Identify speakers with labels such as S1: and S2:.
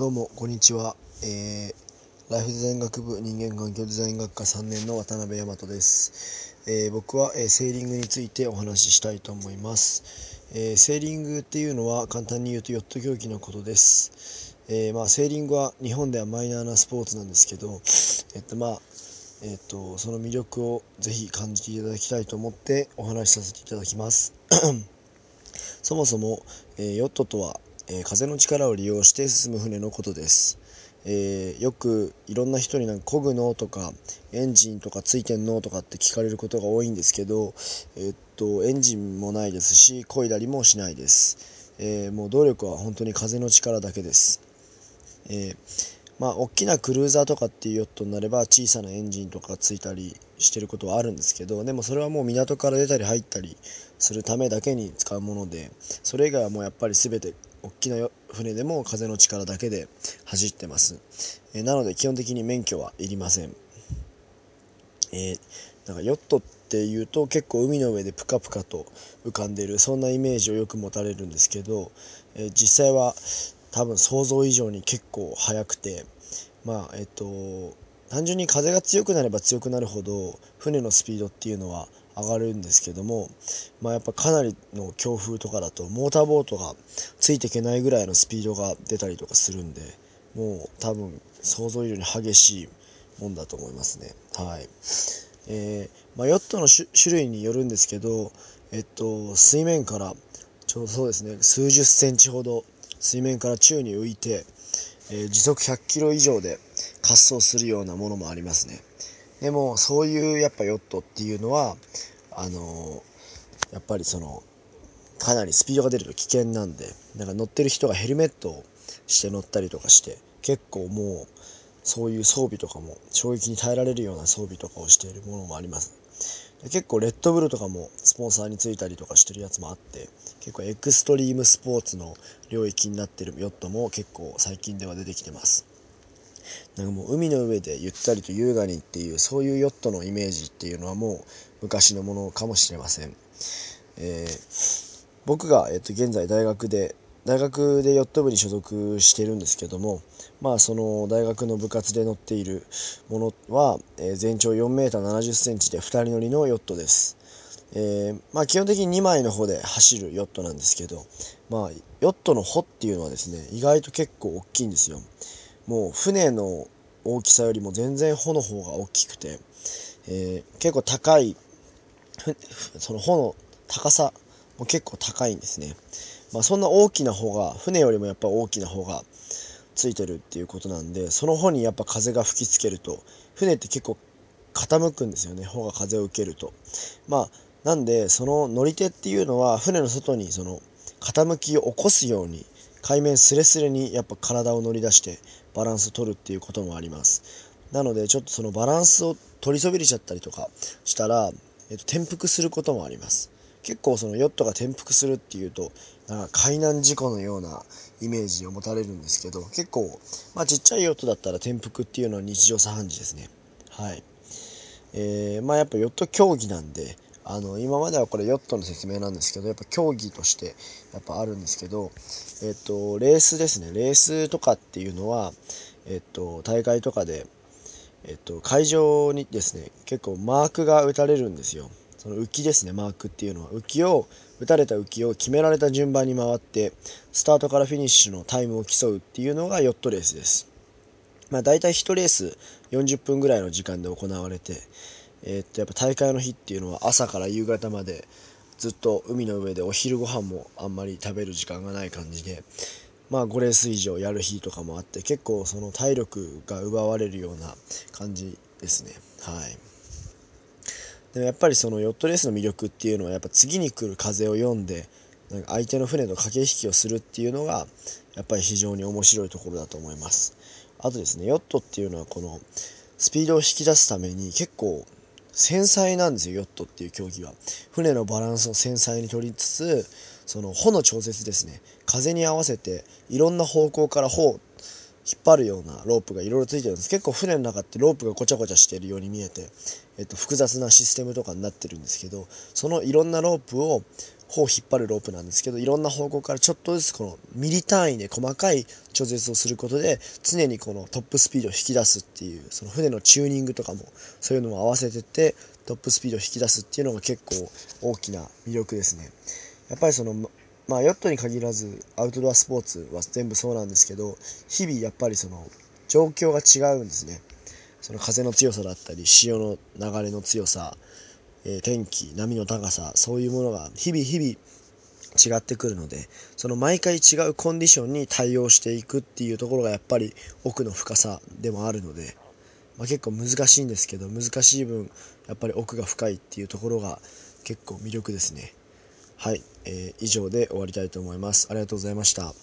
S1: どうもこんにちは、えー、ライフデザイン学部人間環境デザイン学科3年の渡辺大和です、えー、僕は、えー、セーリングについてお話ししたいと思います、えセーリングっていうのは簡単に言うとヨット競技のことです、えまあ、セーリングは日本ではマイナーなスポーツなんですけどえっとまあえっとその魅力をぜひ感じていただきたいと思ってお話しさせていただきます。そもそも、えヨットとはえー、風の力を利用して進む船のことです。えー、よくいろんな人になんか漕ぐのとかエンジンとかついてんのとかって聞かれることが多いんですけど、えー、っとエンジンもないですし漕いだりもしないです、えもう動力は本当に風の力だけです、えまあ大きなクルーザーとかっていうヨットになれば小さなエンジンとかついたりしてることはあるんですけどでもそれはもう港から出たり入ったりするためだけに使うものでそれ以外はもうやっぱり全て大きな船でも風の力だけで走ってます、えー、なので基本的に免許はいりません、えー、なんかヨットっていうと結構海の上でプカプカと浮かんでるそんなイメージをよく持たれるんですけど、えー、実際は多分想像以上に結構速くてまあえっと単純に風が強くなれば強くなるほど船のスピードっていうのは上がるんですけども、まあ、やっぱかなりの強風とかだとモーターボートがついていけないぐらいのスピードが出たりとかするんでもう多分想像以上に激しいもんだと思いますね。はいえー、まあ、ヨットの種類によるんですけど、えっと、水面からちょうどそうですね数十センチほど水面から宙に浮いて、えー、時速100キロ以上で滑走するようなものもありますね。でもそういうやっぱヨットっていうのはあのやっぱりそのかなりスピードが出ると危険なんでなんか乗ってる人がヘルメットをして乗ったりとかして結構もうそういう装備とかも衝撃に耐えられるような装備とかをしているものもあります。結構レッドブルとかもスポンサーについたりとかしてるやつもあって結構エクストリームスポーツの領域になってるヨットも結構最近では出てきてます。なんかもう海の上でゆったりと優雅にっていうそういうヨットのイメージっていうのはもう昔のものかもしれません、えー、僕が、えー、と現在大学で大学でヨット部に所属してるんですけどもまあその大学の部活で乗っているものは、えー、全長 4m70 センチで2人乗りのヨットですえー、まあ基本的に2枚の方で走るヨットなんですけど、まあヨットの帆っていうのはですね、意外と結構大きいんですよ。もう船の大きさよりも全然帆の方が大きくて、えー、結構高い、その帆の高さも結構高いんですね。まあそんな大きな方が、船よりもやっぱ大きな方がついてるっていうことなんで、その帆にやっぱ風が吹きつけると、船って結構傾くんですよね、帆が風を受けると。まあ、なんで、その乗り手っていうのは、船の外にその傾きを起こすように、海面すれすれにやっぱ体を乗り出してバランスを取るっていうこともあります。なのでちょっとそのバランスを取りそびれちゃったりとかしたら、えっと、転覆することもあります。結構そのヨットが転覆するっていうと、なんか海難事故のようなイメージを持たれるんですけど、結構、まあちっちゃいヨットだったら転覆っていうのは日常茶飯事ですね。はい。えー、まあやっぱヨット競技なんで、あの今まではこれヨットの説明なんですけどやっぱ競技としてやっぱあるんですけど、えっと、レースですね。レースとかっていうのは、えっと、大会とかで、えっと、会場にですね結構マークが打たれるんですよ。その浮きですねマークっていうのは。浮きを打たれた浮きを決められた順番に回ってスタートからフィニッシュのタイムを競うっていうのがヨットレースです。まあ大体1レース40分ぐらいの時間で行われてえー、っとやっぱ大会の日っていうのは朝から夕方までずっと海の上でお昼ご飯もあんまり食べる時間がない感じでまあ5レース以上やる日とかもあって結構その体力が奪われるような感じですね。はい。でもやっぱりそのヨットレースの魅力っていうのはやっぱ次に来る風を読んでなんか相手の船と駆け引きをするっていうのがやっぱり非常に面白いところだと思います。あとですねヨットっていうのはこのスピードを引き出すために結構繊細なんですよ、ヨットっていう競技は。船のバランスを繊細に取りつつ、その帆の調節ですね。風に合わせて、いろんな方向から帆を引っ張るようなロープがいろいろついてるんです。結構船の中ってロープがごちゃごちゃしてるように見えて、えっと、複雑なシステムとかになってるんですけど、そのいろんなロープを、帆を引っ張るロープなんですけどいろんな方向からちょっとずつこのミリ単位で細かい調節をすることで常にこのトップスピードを引き出すっていうその船のチューニングとかもそういうのも合わせてってトップスピードを引き出すっていうのが結構大きな魅力ですね。やっぱりそのまあヨットに限らずアウトドアスポーツは全部そうなんですけど日々やっぱりその状況が違うんですね。その風の強さだったり潮の流れの強さえ天気波の高さそういうものが日々日々違ってくるのでその毎回違うコンディションに対応していくっていうところがやっぱり奥の深さでもあるので、まあ、結構難しいんですけど難しい分やっぱり奥が深いっていうところが結構魅力ですね。はい、えー、以上で終わりたいと思います。ありがとうございました。